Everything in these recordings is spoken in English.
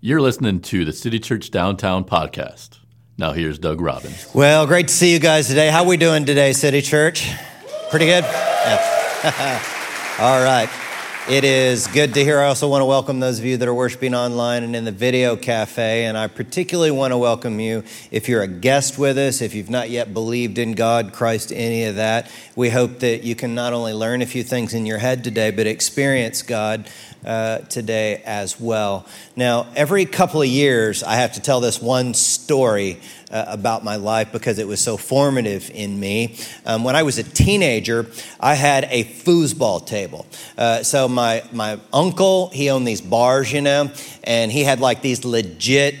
You're listening to the City Church Downtown podcast. Now here's Doug Robbins. Well, great to see you guys today. How are we doing today, City Church? Pretty good? Yeah. All right. It is good to hear. I also want to welcome those of you that are worshiping online and in the video cafe. And I particularly want to welcome you if you're a guest with us, if you've not yet believed in God, Christ, any of that. We hope that you can not only learn a few things in your head today, but experience God uh, today as well. Now, every couple of years, I have to tell this one story uh, about my life because it was so formative in me. Um, when I was a teenager, I had a foosball table. Uh, so my my uncle, he owned these bars, you know, and he had like these legit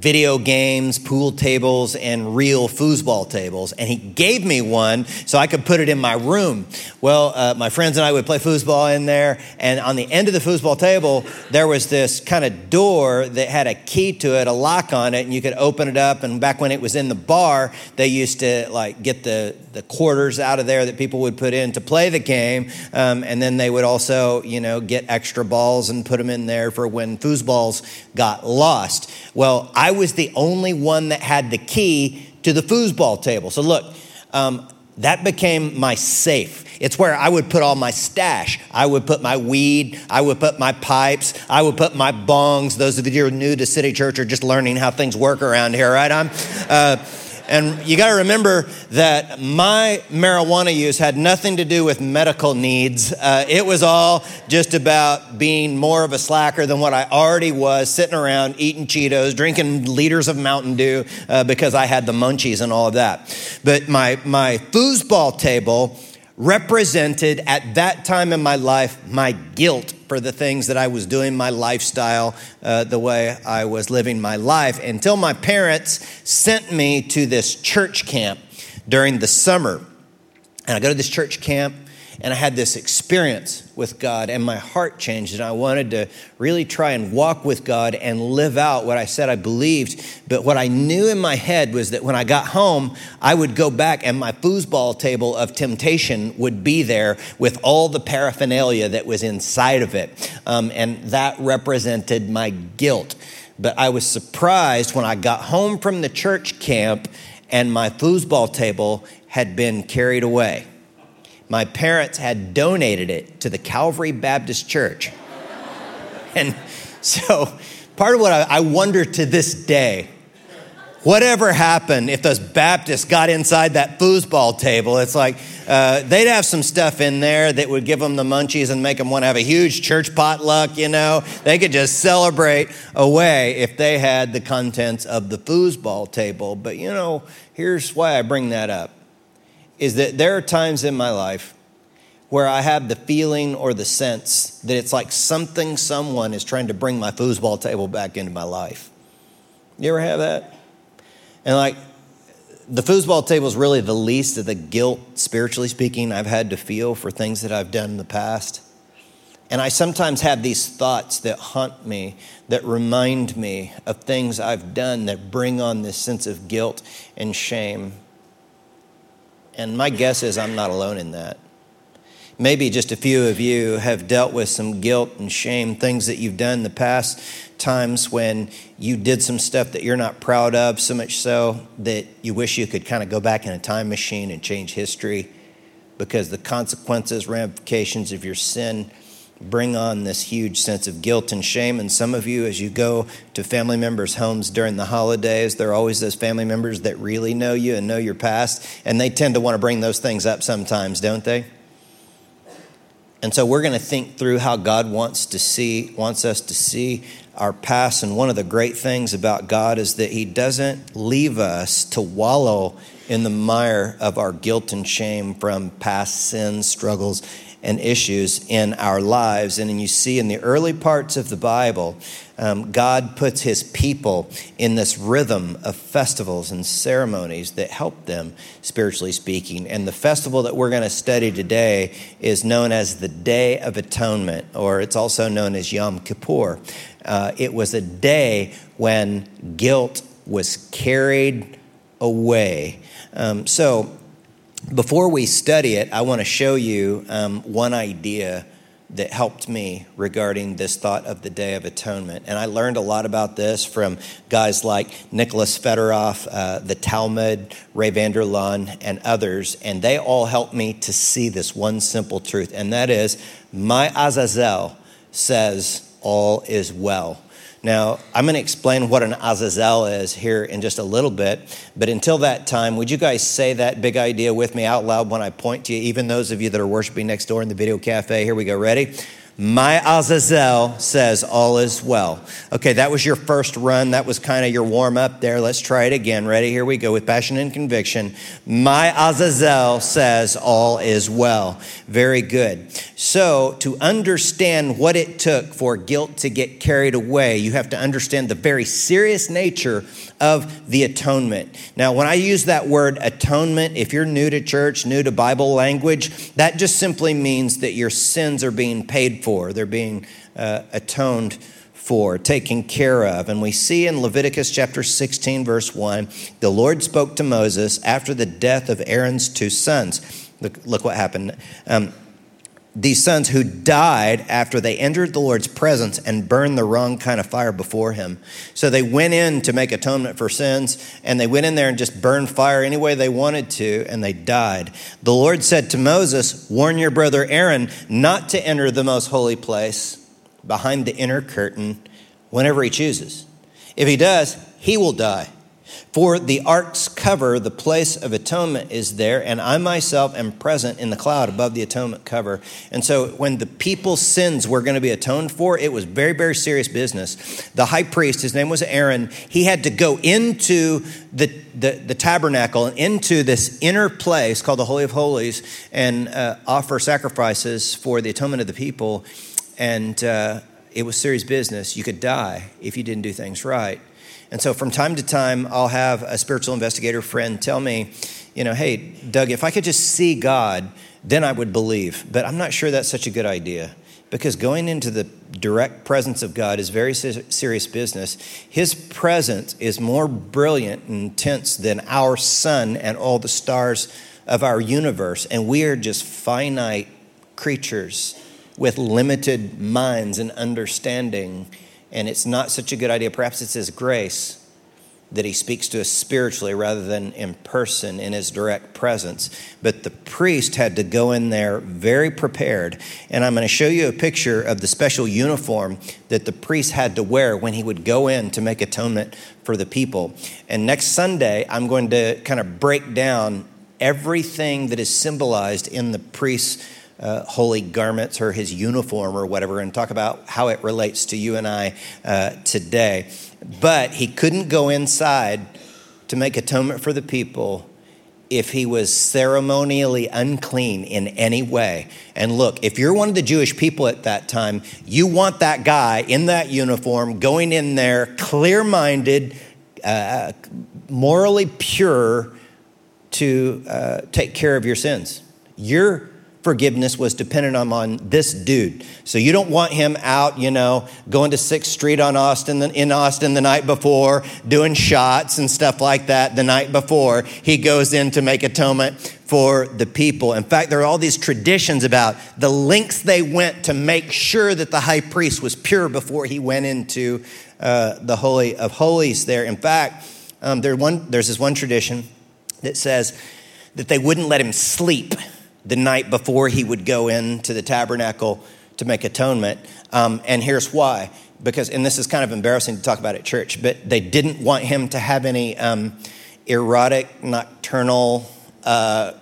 video games, pool tables, and real foosball tables. And he gave me one so I could put it in my room. Well, uh, my friends and I would play foosball in there. And on the end of the foosball table, there was this kind of door that had a key to it, a lock on it, and you could open it up. And back when it was in the bar, they used to like get the, the quarters out of there that people would put in to play the game. Um, and then they would also, you know, get extra balls and put them in there for when foosballs got lost. Well, I was the only one that had the key to the foosball table. So look, um, that became my safe. It's where I would put all my stash. I would put my weed. I would put my pipes. I would put my bongs. Those of you who are new to City Church are just learning how things work around here, right? I'm. Uh, and you got to remember that my marijuana use had nothing to do with medical needs. Uh, it was all just about being more of a slacker than what I already was, sitting around eating Cheetos, drinking liters of Mountain Dew uh, because I had the munchies and all of that. But my, my foosball table represented at that time in my life my guilt for the things that I was doing, my lifestyle, uh, the way I was living my life, until my parents sent me to this church camp during the summer. And I go to this church camp and I had this experience with God, and my heart changed, and I wanted to really try and walk with God and live out what I said I believed. But what I knew in my head was that when I got home, I would go back, and my foosball table of temptation would be there with all the paraphernalia that was inside of it. Um, and that represented my guilt. But I was surprised when I got home from the church camp and my foosball table had been carried away my parents had donated it to the Calvary Baptist Church. And so, part of what I, I wonder to this day, whatever happened if those Baptists got inside that foosball table? It's like uh, they'd have some stuff in there that would give them the munchies and make them want to have a huge church potluck, you know? They could just celebrate away if they had the contents of the foosball table. But, you know, here's why I bring that up is that there are times in my life where I have the feeling or the sense that it's like something, someone is trying to bring my foosball table back into my life. You ever have that? And like, the foosball table is really the least of the guilt, spiritually speaking, I've had to feel for things that I've done in the past. And I sometimes have these thoughts that haunt me, that remind me of things I've done that bring on this sense of guilt and shame. And my guess is I'm not alone in that. Maybe just a few of you have dealt with some guilt and shame, things that you've done in the past, times when you did some stuff that you're not proud of, so much so that you wish you could kind of go back in a time machine and change history because the consequences, ramifications of your sin bring on this huge sense of guilt and shame. And some of you, as you go to family members' homes during the holidays, there are always those family members that really know you and know your past, and they tend to want to bring those things up sometimes, don't they? And so we're going to think through how God wants to see, wants us to see our past. And one of the great things about God is that He doesn't leave us to wallow in the mire of our guilt and shame from past sins, struggles, and issues in our lives. And you see in the early parts of the Bible, um, God puts his people in this rhythm of festivals and ceremonies that help them, spiritually speaking. And the festival that we're going to study today is known as the Day of Atonement, or it's also known as Yom Kippur. Uh, it was a day when guilt was carried away. Um, so, before we study it, I want to show you um, one idea that helped me regarding this thought of the Day of Atonement. And I learned a lot about this from guys like Nicholas Fedorov, uh, the Talmud, Ray Vander Laan, and others. And they all helped me to see this one simple truth, and that is my Azazel says, All is well. Now, I'm going to explain what an Azazel is here in just a little bit, but until that time, would you guys say that big idea with me out loud when I point to you, even those of you that are worshiping next door in the video cafe? Here we go. Ready? My Azazel says, All is well. Okay, that was your first run. That was kind of your warm up there. Let's try it again. Ready? Here we go with passion and conviction. My Azazel says, All is well. Very good. So, to understand what it took for guilt to get carried away, you have to understand the very serious nature of the atonement. Now, when I use that word atonement, if you're new to church, new to Bible language, that just simply means that your sins are being paid for, they're being uh, atoned for, taken care of. And we see in Leviticus chapter 16, verse 1, the Lord spoke to Moses after the death of Aaron's two sons. Look, look what happened. Um, these sons who died after they entered the Lord's presence and burned the wrong kind of fire before him. So they went in to make atonement for sins, and they went in there and just burned fire any way they wanted to, and they died. The Lord said to Moses, Warn your brother Aaron not to enter the most holy place behind the inner curtain whenever he chooses. If he does, he will die. For the ark's cover, the place of atonement, is there, and I myself am present in the cloud above the atonement cover. And so, when the people's sins were going to be atoned for, it was very, very serious business. The high priest, his name was Aaron, he had to go into the, the, the tabernacle and into this inner place called the Holy of Holies and uh, offer sacrifices for the atonement of the people. And uh, it was serious business. You could die if you didn't do things right. And so from time to time, I'll have a spiritual investigator friend tell me, you know, hey, Doug, if I could just see God, then I would believe. But I'm not sure that's such a good idea because going into the direct presence of God is very serious business. His presence is more brilliant and intense than our sun and all the stars of our universe. And we are just finite creatures with limited minds and understanding and it's not such a good idea. Perhaps it's His grace that He speaks to us spiritually rather than in person in His direct presence. But the priest had to go in there very prepared. And I'm going to show you a picture of the special uniform that the priest had to wear when he would go in to make atonement for the people. And next Sunday, I'm going to kind of break down everything that is symbolized in the priest's uh, holy garments or his uniform or whatever and talk about how it relates to you and I uh, today. But he couldn't go inside to make atonement for the people if he was ceremonially unclean in any way. And look, if you're one of the Jewish people at that time, you want that guy in that uniform going in there clear minded, uh, morally pure to uh, take care of your sins. You're forgiveness was dependent on this dude. So you don't want him out, you know, going to 6th Street on Austin in Austin the night before, doing shots and stuff like that the night before. He goes in to make atonement for the people. In fact, there are all these traditions about the lengths they went to make sure that the high priest was pure before he went into uh, the Holy of Holies there. In fact, um, there one, there's this one tradition that says that they wouldn't let him sleep the night before he would go into the tabernacle to make atonement. Um, and here's why because, and this is kind of embarrassing to talk about at church, but they didn't want him to have any um, erotic, nocturnal uh,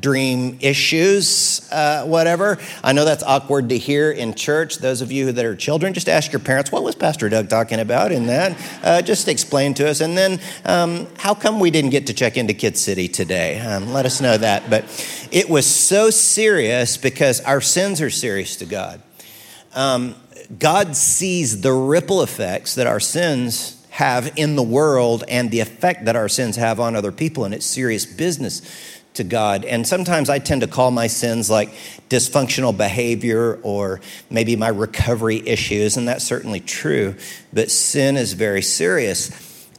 dream issues, uh, whatever. I know that's awkward to hear in church. Those of you that are children, just ask your parents, what was Pastor Doug talking about in that? Uh, just explain to us. And then, um, how come we didn't get to check into Kid City today? Um, let us know that. But it was so serious because our sins are serious to God. Um, God sees the ripple effects that our sins have in the world and the effect that our sins have on other people, and it's serious business to God. And sometimes I tend to call my sins like dysfunctional behavior or maybe my recovery issues, and that's certainly true. But sin is very serious.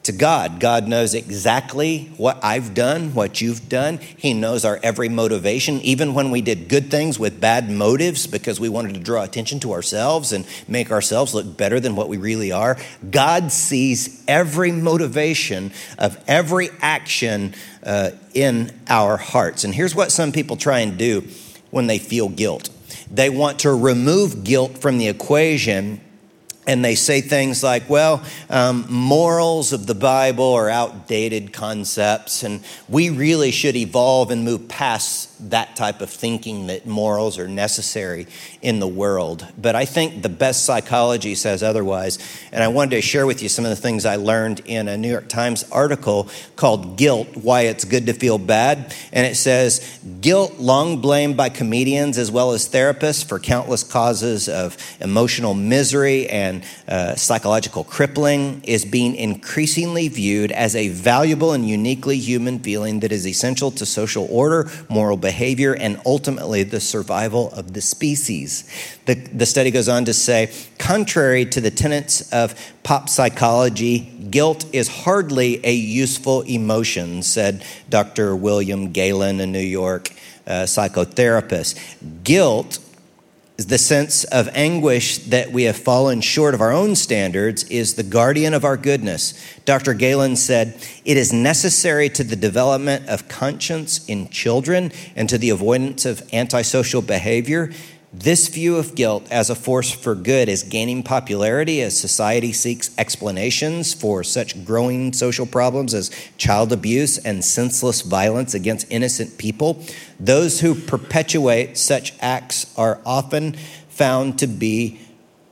To God. God knows exactly what I've done, what you've done. He knows our every motivation, even when we did good things with bad motives because we wanted to draw attention to ourselves and make ourselves look better than what we really are. God sees every motivation of every action uh, in our hearts. And here's what some people try and do when they feel guilt they want to remove guilt from the equation and they say things like, well, um, morals of the Bible are outdated concepts, and we really should evolve and move past that type of thinking that morals are necessary in the world. But I think the best psychology says otherwise. And I wanted to share with you some of the things I learned in a New York Times article called Guilt Why It's Good to Feel Bad. And it says, Guilt, long blamed by comedians as well as therapists for countless causes of emotional misery and uh, psychological crippling, is being increasingly viewed as a valuable and uniquely human feeling that is essential to social order, moral behavior behavior, and ultimately the survival of the species. The, the study goes on to say contrary to the tenets of pop psychology, guilt is hardly a useful emotion, said Dr. William Gaylin, a New York uh, psychotherapist. Guilt the sense of anguish that we have fallen short of our own standards is the guardian of our goodness. Dr. Gaylin said, It is necessary to the development of conscience in children and to the avoidance of antisocial behavior. This view of guilt as a force for good is gaining popularity as society seeks explanations for such growing social problems as child abuse and senseless violence against innocent people. Those who perpetuate such acts are often found to be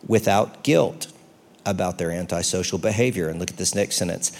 without guilt about their antisocial behavior. And look at this next sentence.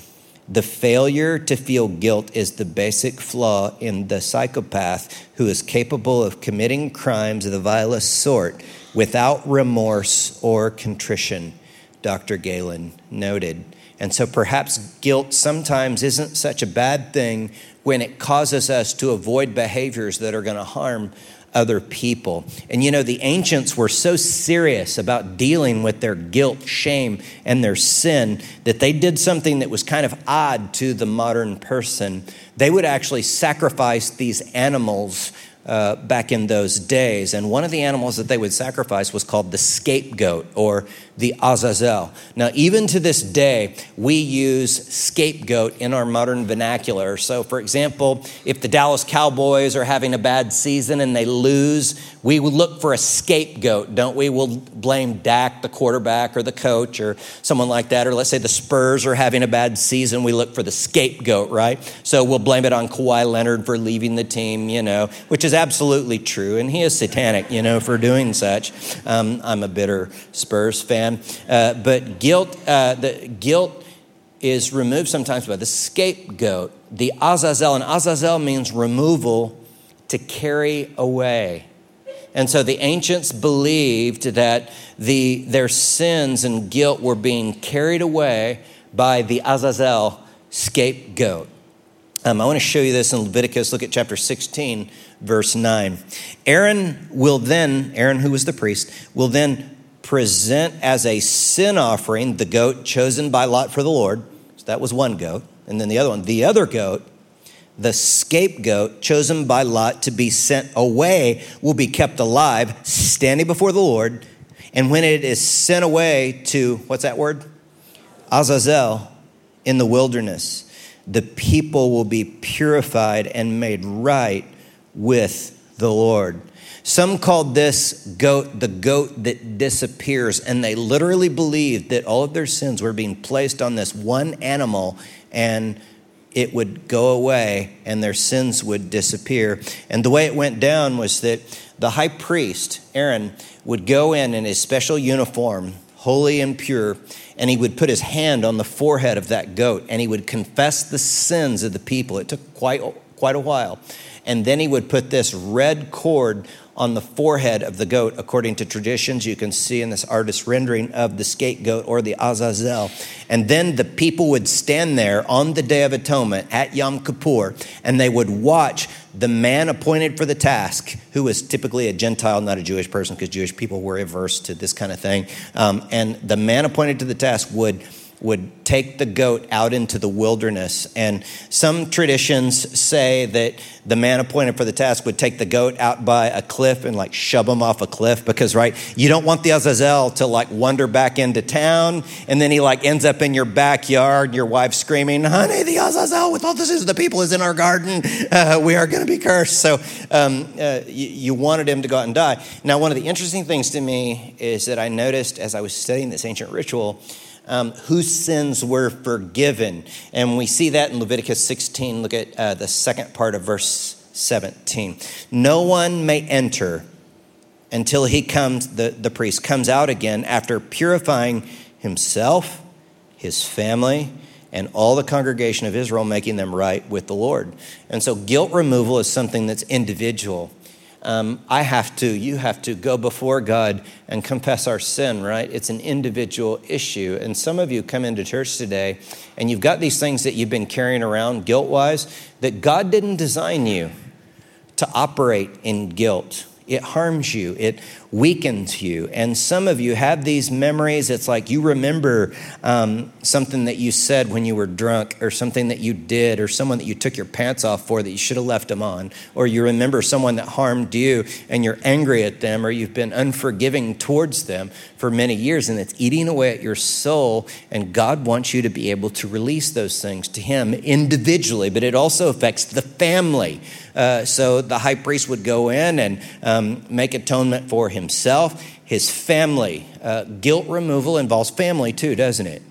The failure to feel guilt is the basic flaw in the psychopath who is capable of committing crimes of the vilest sort without remorse or contrition, Dr. Gaylin noted. And so perhaps guilt sometimes isn't such a bad thing when it causes us to avoid behaviors that are going to harm other people. And you know, the ancients were so serious about dealing with their guilt, shame, and their sin that they did something that was kind of odd to the modern person. They would actually sacrifice these animals uh, back in those days. And one of the animals that they would sacrifice was called the scapegoat or the Azazel. Now, even to this day, we use scapegoat in our modern vernacular. So, for example, if the Dallas Cowboys are having a bad season and they lose, we look for a scapegoat, don't we? We'll blame Dak, the quarterback, or the coach, or someone like that. Or let's say the Spurs are having a bad season, we look for the scapegoat, right? So we'll blame it on Kawhi Leonard for leaving the team, you know, which is absolutely true. And he is satanic, you know, for doing such. Um, I'm a bitter Spurs fan. Uh, but guilt, uh, the guilt is removed sometimes by the scapegoat, the Azazel. And Azazel means removal to carry away. And so the ancients believed that the, their sins and guilt were being carried away by the Azazel scapegoat. Um, I want to show you this in Leviticus. Look at chapter 16, verse 9. Aaron will then, Aaron, who was the priest, will then present as a sin offering the goat chosen by Lot for the Lord. So that was one goat. And then the other one, the other goat, the scapegoat chosen by Lot to be sent away, will be kept alive, standing before the Lord. And when it is sent away to, what's that word? Azazel in the wilderness, the people will be purified and made right with the Lord. Some called this goat the goat that disappears, and they literally believed that all of their sins were being placed on this one animal and it would go away and their sins would disappear. And the way it went down was that the high priest, Aaron, would go in in his special uniform, holy and pure, and he would put his hand on the forehead of that goat and he would confess the sins of the people. It took quite, quite a while. And then he would put this red cord on the forehead of the goat, according to traditions. You can see in this artist's rendering of the scapegoat or the Azazel. And then the people would stand there on the Day of Atonement at Yom Kippur, and they would watch the man appointed for the task, who was typically a Gentile, not a Jewish person, because Jewish people were averse to this kind of thing. Um, and the man appointed to the task would would take the goat out into the wilderness. And some traditions say that the man appointed for the task would take the goat out by a cliff and like shove him off a cliff because, right, you don't want the Azazel to like wander back into town and then he like ends up in your backyard, your wife screaming, honey, the Azazel with all this is the people is in our garden. Uh, we are going to be cursed. So um, uh, you, you wanted him to go out and die. Now, one of the interesting things to me is that I noticed as I was studying this ancient ritual, um, whose sins were forgiven. And we see that in Leviticus 16. Look at uh, the second part of verse 17. No one may enter until he comes, the, the priest comes out again after purifying himself, his family, and all the congregation of Israel, making them right with the Lord. And so guilt removal is something that's individual um, I have to, you have to go before God and confess our sin, right? It's an individual issue. And some of you come into church today and you've got these things that you've been carrying around guilt wise that God didn't design you to operate in guilt. It harms you, it weakens you. And some of you have these memories. It's like you remember um, something that you said when you were drunk, or something that you did, or someone that you took your pants off for that you should have left them on. Or you remember someone that harmed you and you're angry at them, or you've been unforgiving towards them for many years, and it's eating away at your soul. And God wants you to be able to release those things to Him individually, but it also affects the family. Uh, so the high priest would go in and um, make atonement for himself, his family. Uh, guilt removal involves family too, doesn't it?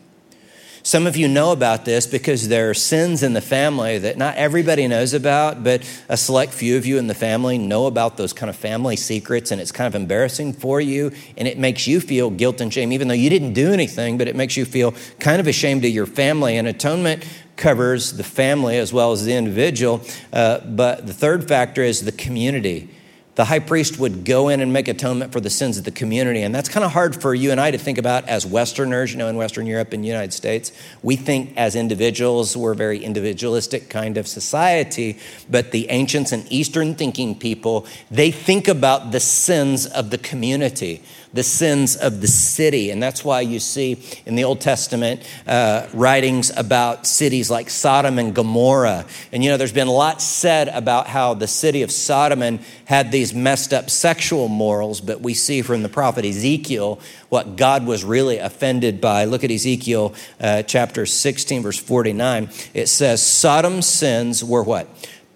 Some of you know about this because there are sins in the family that not everybody knows about, but a select few of you in the family know about those kind of family secrets, and it's kind of embarrassing for you, and it makes you feel guilt and shame, even though you didn't do anything, but it makes you feel kind of ashamed of your family. And atonement covers the family as well as the individual. Uh, but the third factor is the community. The high priest would go in and make atonement for the sins of the community. And that's kind of hard for you and I to think about as Westerners, you know, in Western Europe and the United States. We think as individuals, we're a very individualistic kind of society. But the ancients and Eastern thinking people, they think about the sins of the community the sins of the city. And that's why you see in the Old Testament uh, writings about cities like Sodom and Gomorrah. And you know, there's been a lot said about how the city of Sodom and had these messed up sexual morals, but we see from the prophet Ezekiel what God was really offended by. Look at Ezekiel uh, chapter 16, verse 49. It says, Sodom's sins were what?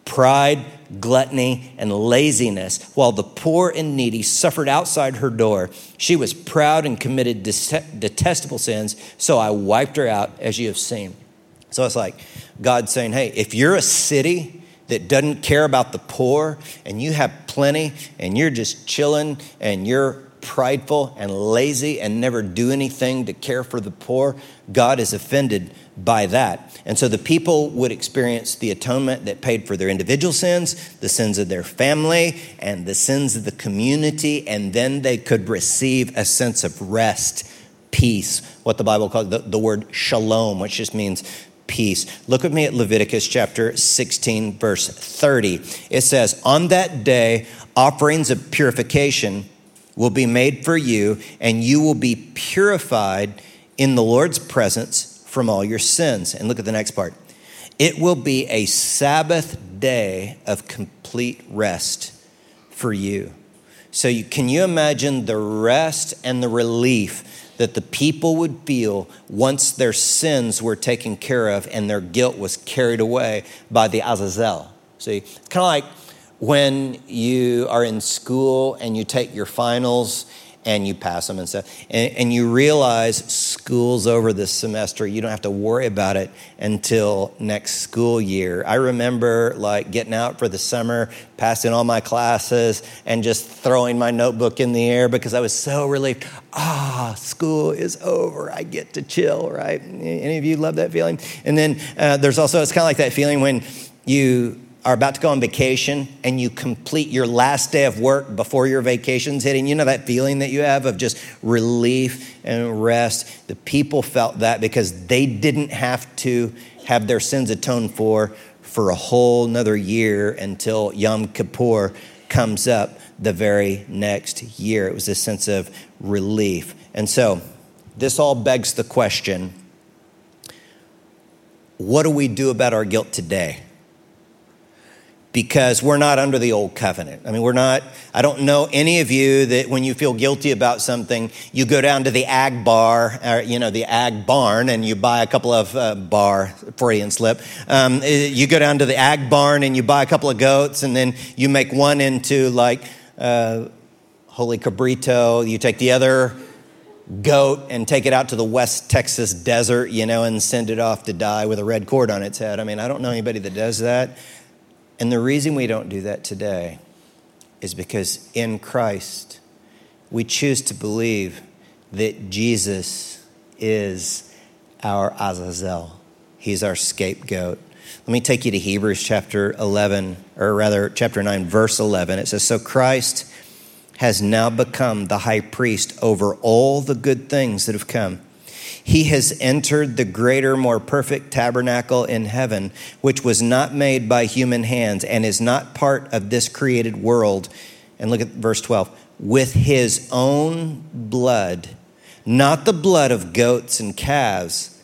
Pride, gluttony, and laziness, while the poor and needy suffered outside her door. She was proud and committed detestable sins, so I wiped her out, as you have seen. So it's like God saying, hey, if you're a city that doesn't care about the poor and you have plenty and you're just chilling and you're prideful and lazy and never do anything to care for the poor, God is offended by that. And so the people would experience the atonement that paid for their individual sins, the sins of their family, and the sins of the community, and then they could receive a sense of rest, peace, what the Bible calls the, the word shalom, which just means peace. Look with me at Leviticus chapter 16, verse 30. It says, On that day, offerings of purification will be made for you, and you will be purified in the Lord's presence from all your sins. And look at the next part. It will be a Sabbath day of complete rest for you. So, you, can you imagine the rest and the relief that the people would feel once their sins were taken care of and their guilt was carried away by the Azazel? See, it's kind of like when you are in school and you take your finals and you pass them and stuff. And, and, you realize school's over this semester. You don't have to worry about it until next school year. I remember like getting out for the summer, passing all my classes, and just throwing my notebook in the air because I was so relieved. Ah, school is over. I get to chill, right? Any of you love that feeling? And then uh, there's also, it's kind of like that feeling when you are about to go on vacation and you complete your last day of work before your vacation's hitting, you know that feeling that you have of just relief and rest. The people felt that because they didn't have to have their sins atoned for for a whole another year until Yom Kippur comes up the very next year. It was a sense of relief. And so this all begs the question what do we do about our guilt today? Because we're not under the old covenant. I mean, we're not, I don't know any of you that when you feel guilty about something, you go down to the ag bar, or, you know, the ag barn, and you buy a couple of uh, bar, Freudian slip. Um, eh, you go down to the ag barn and you buy a couple of goats, and then you make one into like uh, holy cabrito. You take the other goat and take it out to the West Texas desert, you know, and send it off to die with a red cord on its head. I mean, I don't know anybody that does that. And the reason we don't do that today is because in Christ, we choose to believe that Jesus is our Azazel. He's our scapegoat. Let me take you to Hebrews chapter 11, or rather, chapter 9, verse 11. It says, So Christ has now become the high priest over all the good things that have come he has entered the greater, more perfect tabernacle in heaven, which was not made by human hands and is not part of this created world. And look at verse 12 with his own blood, not the blood of goats and calves,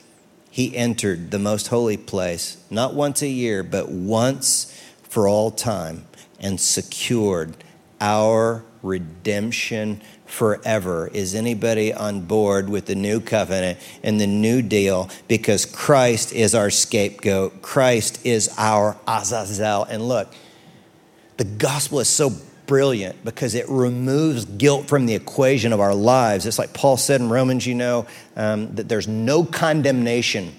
he entered the most holy place, not once a year, but once for all time, and secured our redemption forever. Is anybody on board with the new covenant and the new deal? Because Christ is our scapegoat, Christ is our Azazel. And look, the gospel is so brilliant because it removes guilt from the equation of our lives. It's like Paul said in Romans, you know, um, that there's no condemnation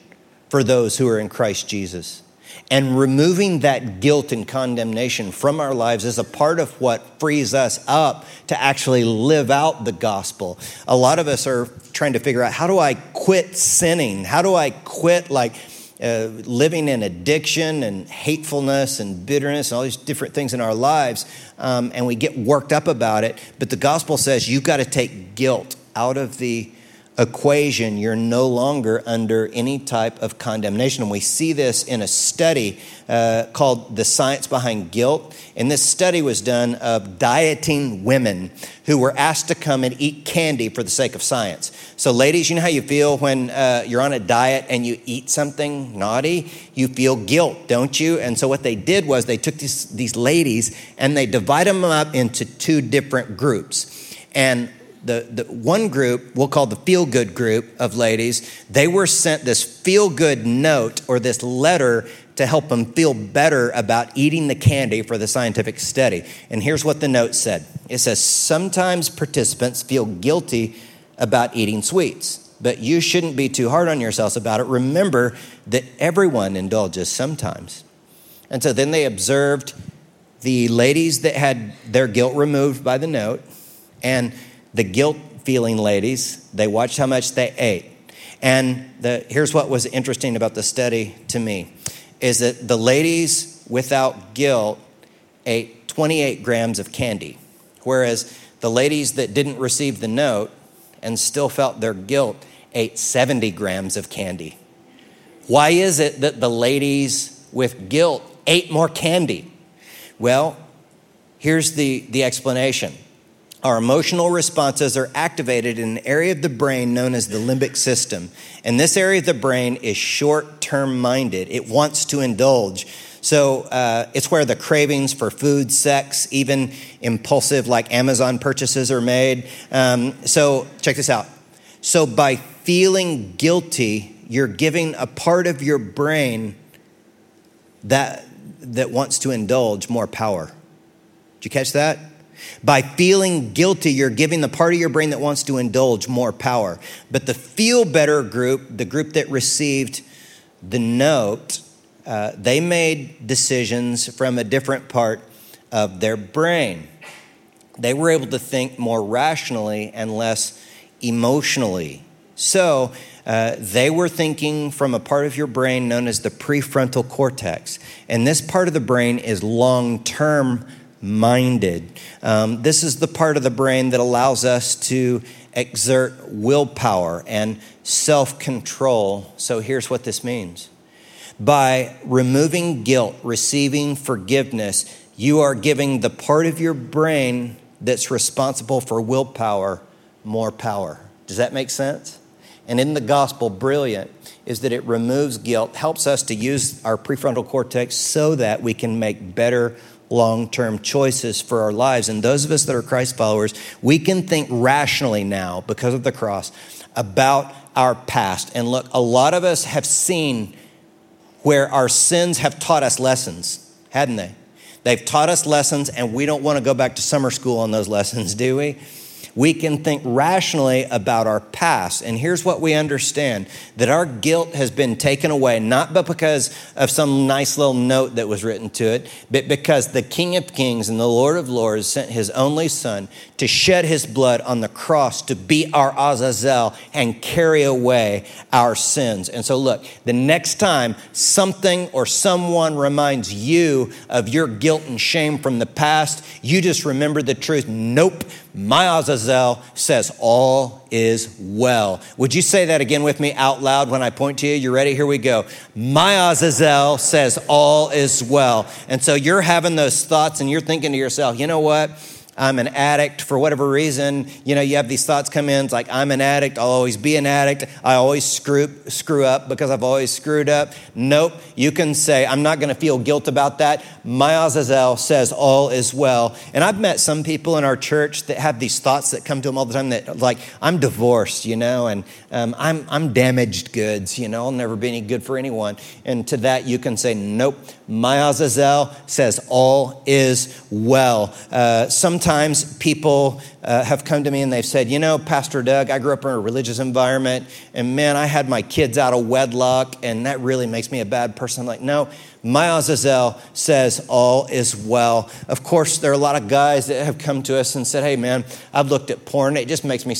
for those who are in Christ Jesus. And removing that guilt and condemnation from our lives is a part of what frees us up to actually live out the gospel. A lot of us are trying to figure out how do I quit sinning? How do I quit like uh, living in addiction and hatefulness and bitterness and all these different things in our lives? Um, and we get worked up about it. But the gospel says you've got to take guilt out of the equation, you're no longer under any type of condemnation. And we see this in a study uh, called The Science Behind Guilt. And this study was done of dieting women who were asked to come and eat candy for the sake of science. So, ladies, you know how you feel when uh, you're on a diet and you eat something naughty? You feel guilt, don't you? And so, what they did was they took these, these ladies and they divided them up into two different groups. And the, the one group, we'll call the feel good group of ladies, they were sent this feel good note or this letter to help them feel better about eating the candy for the scientific study. And here's what the note said it says, Sometimes participants feel guilty about eating sweets, but you shouldn't be too hard on yourselves about it. Remember that everyone indulges sometimes. And so then they observed the ladies that had their guilt removed by the note and the guilt feeling ladies, they watched how much they ate. And the, here's what was interesting about the study to me is that the ladies without guilt ate 28 grams of candy, whereas the ladies that didn't receive the note and still felt their guilt ate 70 grams of candy. Why is it that the ladies with guilt ate more candy? Well, here's the, the explanation our emotional responses are activated in an area of the brain known as the limbic system. And this area of the brain is short term minded, it wants to indulge. So uh, it's where the cravings for food, sex, even impulsive like Amazon purchases are made. Um, so check this out. So by feeling guilty, you're giving a part of your brain that, that wants to indulge more power. Did you catch that? By feeling guilty, you're giving the part of your brain that wants to indulge more power. But the feel better group, the group that received the note, uh, they made decisions from a different part of their brain. They were able to think more rationally and less emotionally. So, uh, they were thinking from a part of your brain known as the prefrontal cortex. And this part of the brain is long term minded. Um, this is the part of the brain that allows us to exert willpower and self control. So here's what this means by removing guilt, receiving forgiveness, you are giving the part of your brain that's responsible for willpower more power. Does that make sense? and in the gospel, brilliant, is that it removes guilt, helps us to use our prefrontal cortex so that we can make better long term choices for our lives. And those of us that are Christ followers, we can think rationally now because of the cross about our past. And look, a lot of us have seen where our sins have taught us lessons, hadn't they? They've taught us lessons, and we don't want to go back to summer school on those lessons, do we? We can think rationally about our past. And here's what we understand that our guilt has been taken away, not but because of some nice little note that was written to it, but because the King of Kings and the Lord of Lords sent his only Son to shed his blood on the cross to be our Azazel and carry away our sins. And so, look, the next time something or someone reminds you of your guilt and shame from the past, you just remember the truth. Nope my Azazel says, All is well. Would you say that again with me out loud when I point to you? You ready? Here we go. My Azazel says, All is well. And so you're having those thoughts and you're thinking to yourself, You know what? I'm an addict for whatever reason. You know, you have these thoughts come in. It's like, I'm an addict. I'll always be an addict. I always screw, screw up because I've always screwed up. Nope. You can say, I'm not going to feel guilt about that. My Azazel says all is well. And I've met some people in our church that have these thoughts that come to them all the time that, like, I'm divorced, you know, and um, I'm, I'm damaged goods, you know, I'll never be any good for anyone. And to that, you can say, nope. My Azazel says all is well. Uh, sometimes people uh, have come to me and they've said, You know, Pastor Doug, I grew up in a religious environment, and man, I had my kids out of wedlock, and that really makes me a bad person. I'm like, no, my Azazel says all is well. Of course, there are a lot of guys that have come to us and said, Hey, man, I've looked at porn. It just makes me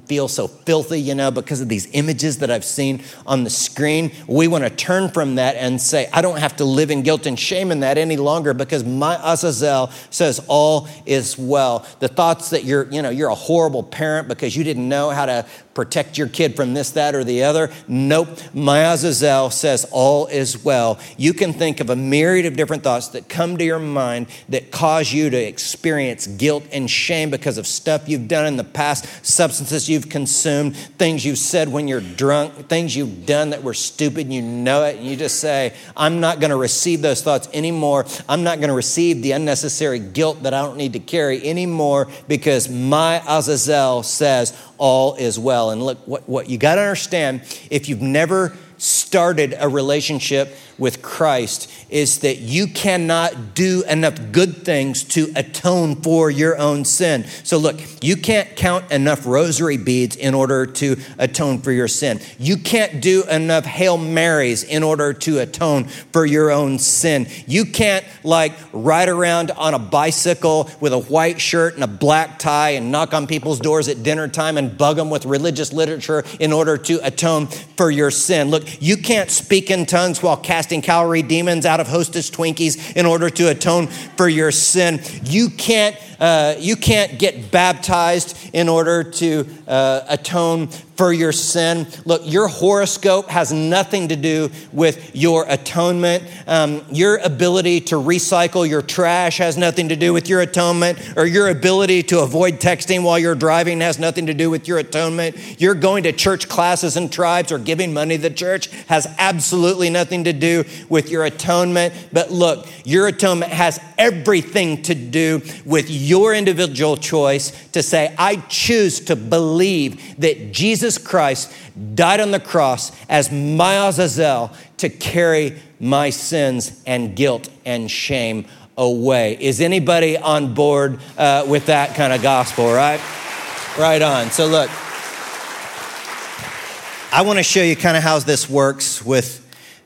feel so filthy, you know, because of these images that I've seen on the screen. We want to turn from that and say, I don't have to live in guilt and shame in that any longer because my Azazel says all is well. The thoughts that you're, you know, you're a horrible parent because you didn't know how to protect your kid from this, that, or the other. Nope. My Azazel says all is well. You can think of a myriad of different thoughts that come to your mind that cause you to experience guilt and shame because of stuff you've done in the past, substances you've consumed, things you've said when you're drunk, things you've done that were stupid and you know it, and you just say, I'm not going to receive those thoughts anymore. I'm not going to receive the unnecessary guilt that I don't need to carry anymore because my Azazel says all is well. And look, what, what you got to understand if you've never started a relationship with Christ is that you cannot do enough good things to atone for your own sin. So, look, you can't count enough rosary beads in order to atone for your sin. You can't do enough Hail Marys in order to atone for your own sin. You can't, like, ride around on a bicycle with a white shirt and a black tie and knock on people's doors at dinner time and bug them with religious literature in order to atone for your sin. Look, you can't speak in tongues while casting calorie demons out of hostess Twinkies in order to atone for your sin. You can't uh, you can't get baptized in order to uh, atone for your sin. Look, your horoscope has nothing to do with your atonement. Um, your ability to recycle your trash has nothing to do with your atonement, or your ability to avoid texting while you're driving has nothing to do with your atonement. You're going to church classes and tribes or giving money to the church has absolutely nothing to do with your atonement. But look, your atonement has everything to do with your individual choice to say, I choose to believe that Jesus Christ died on the cross as my Azazel to carry my sins and guilt and shame away. Is anybody on board uh, with that kind of gospel, right? Right on. So, look, I want to show you kind of how this works with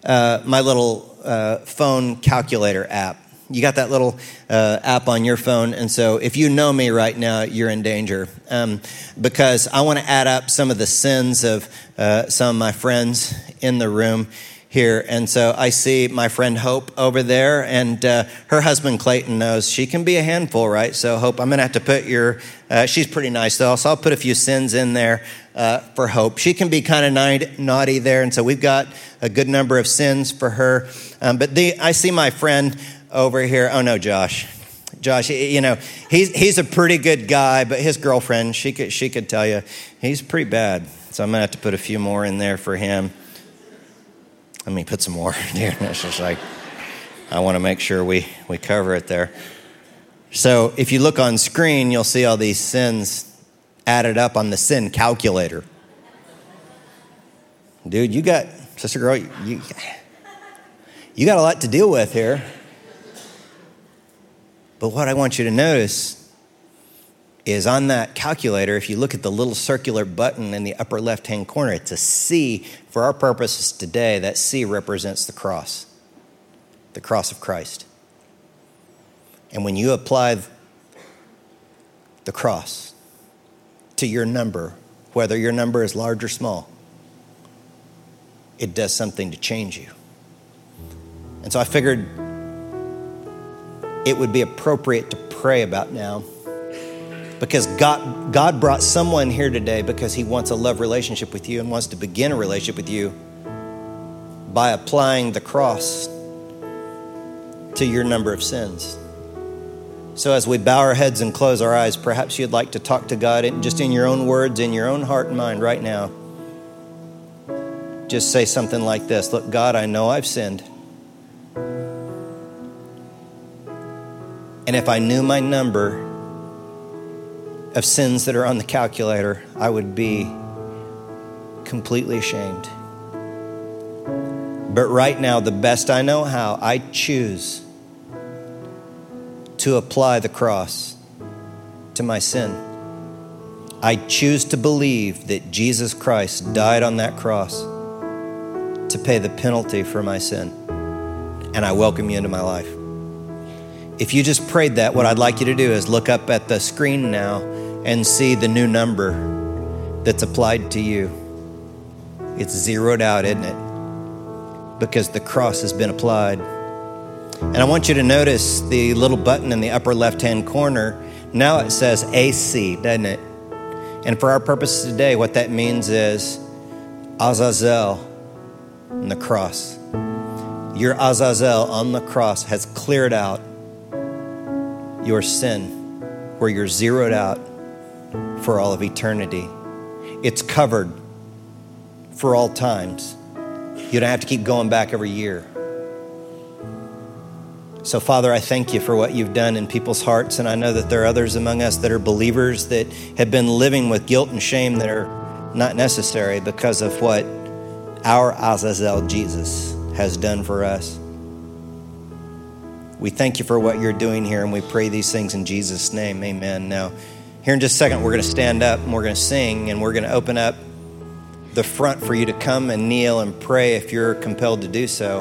uh, my little uh, phone calculator app you got that little uh, app on your phone. And so if you know me right now, you're in danger um, because I want to add up some of the sins of uh, some of my friends in the room here. And so I see my friend Hope over there, and uh, her husband Clayton knows she can be a handful, right? So, Hope, I'm going to have to put your, uh, she's pretty nice though, so I'll put a few sins in there uh, for Hope. She can be kind of naughty there, and so we've got a good number of sins for her. Um, but the, I see my friend over here. Oh no, Josh. Josh, you know, he's, he's a pretty good guy, but his girlfriend, she could, she could tell you, he's pretty bad. So I'm going to have to put a few more in there for him. Let me put some more in here. It's just like, I want to make sure we, we cover it there. So if you look on screen, you'll see all these sins added up on the sin calculator. Dude, you got, sister girl, you, you got a lot to deal with here. But what I want you to notice is on that calculator, if you look at the little circular button in the upper left hand corner, it's a C. For our purposes today, that C represents the cross, the cross of Christ. And when you apply the cross to your number, whether your number is large or small, it does something to change you. And so I figured it would be appropriate to pray about now because God, God brought someone here today because he wants a love relationship with you and wants to begin a relationship with you by applying the cross to your number of sins. So, as we bow our heads and close our eyes, perhaps you'd like to talk to God just in your own words, in your own heart and mind right now. Just say something like this Look, God, I know I've sinned. And if I knew my number of sins that are on the calculator, I would be completely ashamed. But right now, the best I know how, I choose to apply the cross to my sin. I choose to believe that Jesus Christ died on that cross to pay the penalty for my sin. And I welcome you into my life. If you just prayed that, what I'd like you to do is look up at the screen now and see the new number that's applied to you. It's zeroed out, isn't it? Because the cross has been applied. And I want you to notice the little button in the upper left hand corner. Now it says AC, doesn't it? And for our purposes today, what that means is Azazel on the cross. Your Azazel on the cross has cleared out your sin, where you're zeroed out for all of eternity. It's covered for all times. You don't have to keep going back every year. So, Father, I thank you for what you've done in people's hearts. And I know that there are others among us that are believers that have been living with guilt and shame that are not necessary because of what our Azazel Jesus has done for us. We thank you for what you're doing here, and we pray these things in Jesus' name. Amen. Now, here in just a second, we're going to stand up and we're going to sing, and we're going to open up the front for you to come and kneel and pray if you're compelled to do so.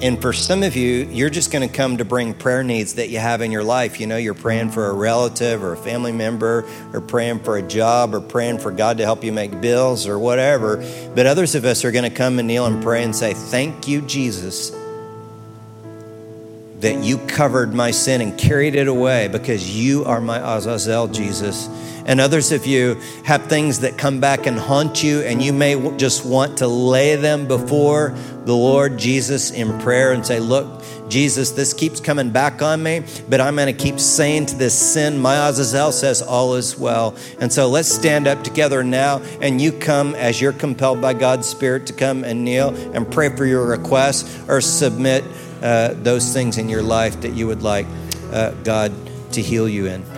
And for some of you, you're just going to come to bring prayer needs that you have in your life. You know, you're praying for a relative or a family member, or praying for a job, or praying for God to help you make bills, or whatever. But others of us are going to come and kneel and pray and say, Thank you, Jesus, that you covered my sin and carried it away because you are my Azazel, Jesus. And others of you have things that come back and haunt you, and you may just want to lay them before the Lord Jesus in prayer and say, Look, Jesus, this keeps coming back on me, but I'm going to keep saying to this sin, my Azazel says, All is well. And so let's stand up together now, and you come as you're compelled by God's Spirit to come and kneel and pray for your requests or submit uh, those things in your life that you would like uh, God to heal you in.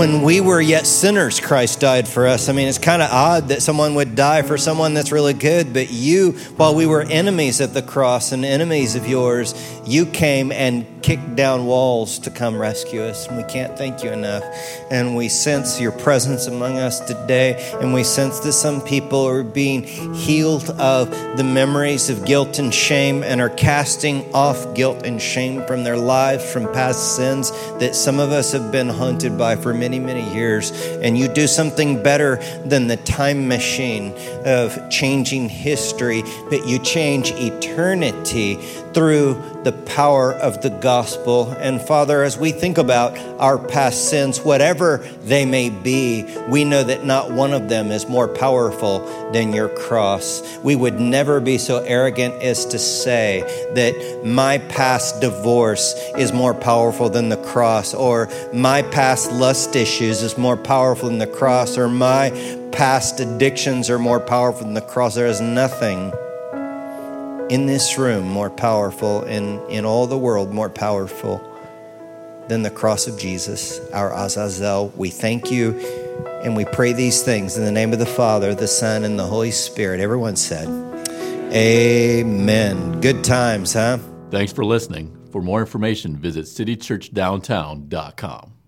When we were yet sinners, Christ died for us. I mean, it's kind of odd that someone would die for someone that's really good, but you, while we were enemies at the cross and enemies of yours, you came and kicked down walls to come rescue us. And we can't thank you enough. And we sense your presence among us today. And we sense that some people are being healed of the memories of guilt and shame and are casting off guilt and shame from their lives, from past sins that some of us have been haunted by for many, many years. And you do something better than the time machine of changing history, but you change eternity through the power of the gospel. And Father, as we think about our past sins, whatever they may be, we know that not one of them is more powerful than your cross. We would never be so arrogant as to say that my past divorce is more powerful than the cross, or my past lust issues is more powerful than the cross, or my past addictions are more powerful than the cross. There is nothing in this room more powerful, in, in all the world more powerful than the cross of Jesus, our Azazel. We thank you and we pray these things in the name of the Father, the Son, and the Holy Spirit. Everyone said, Amen. Good times, huh? Thanks for listening. For more information, visit citychurchdowntown.com.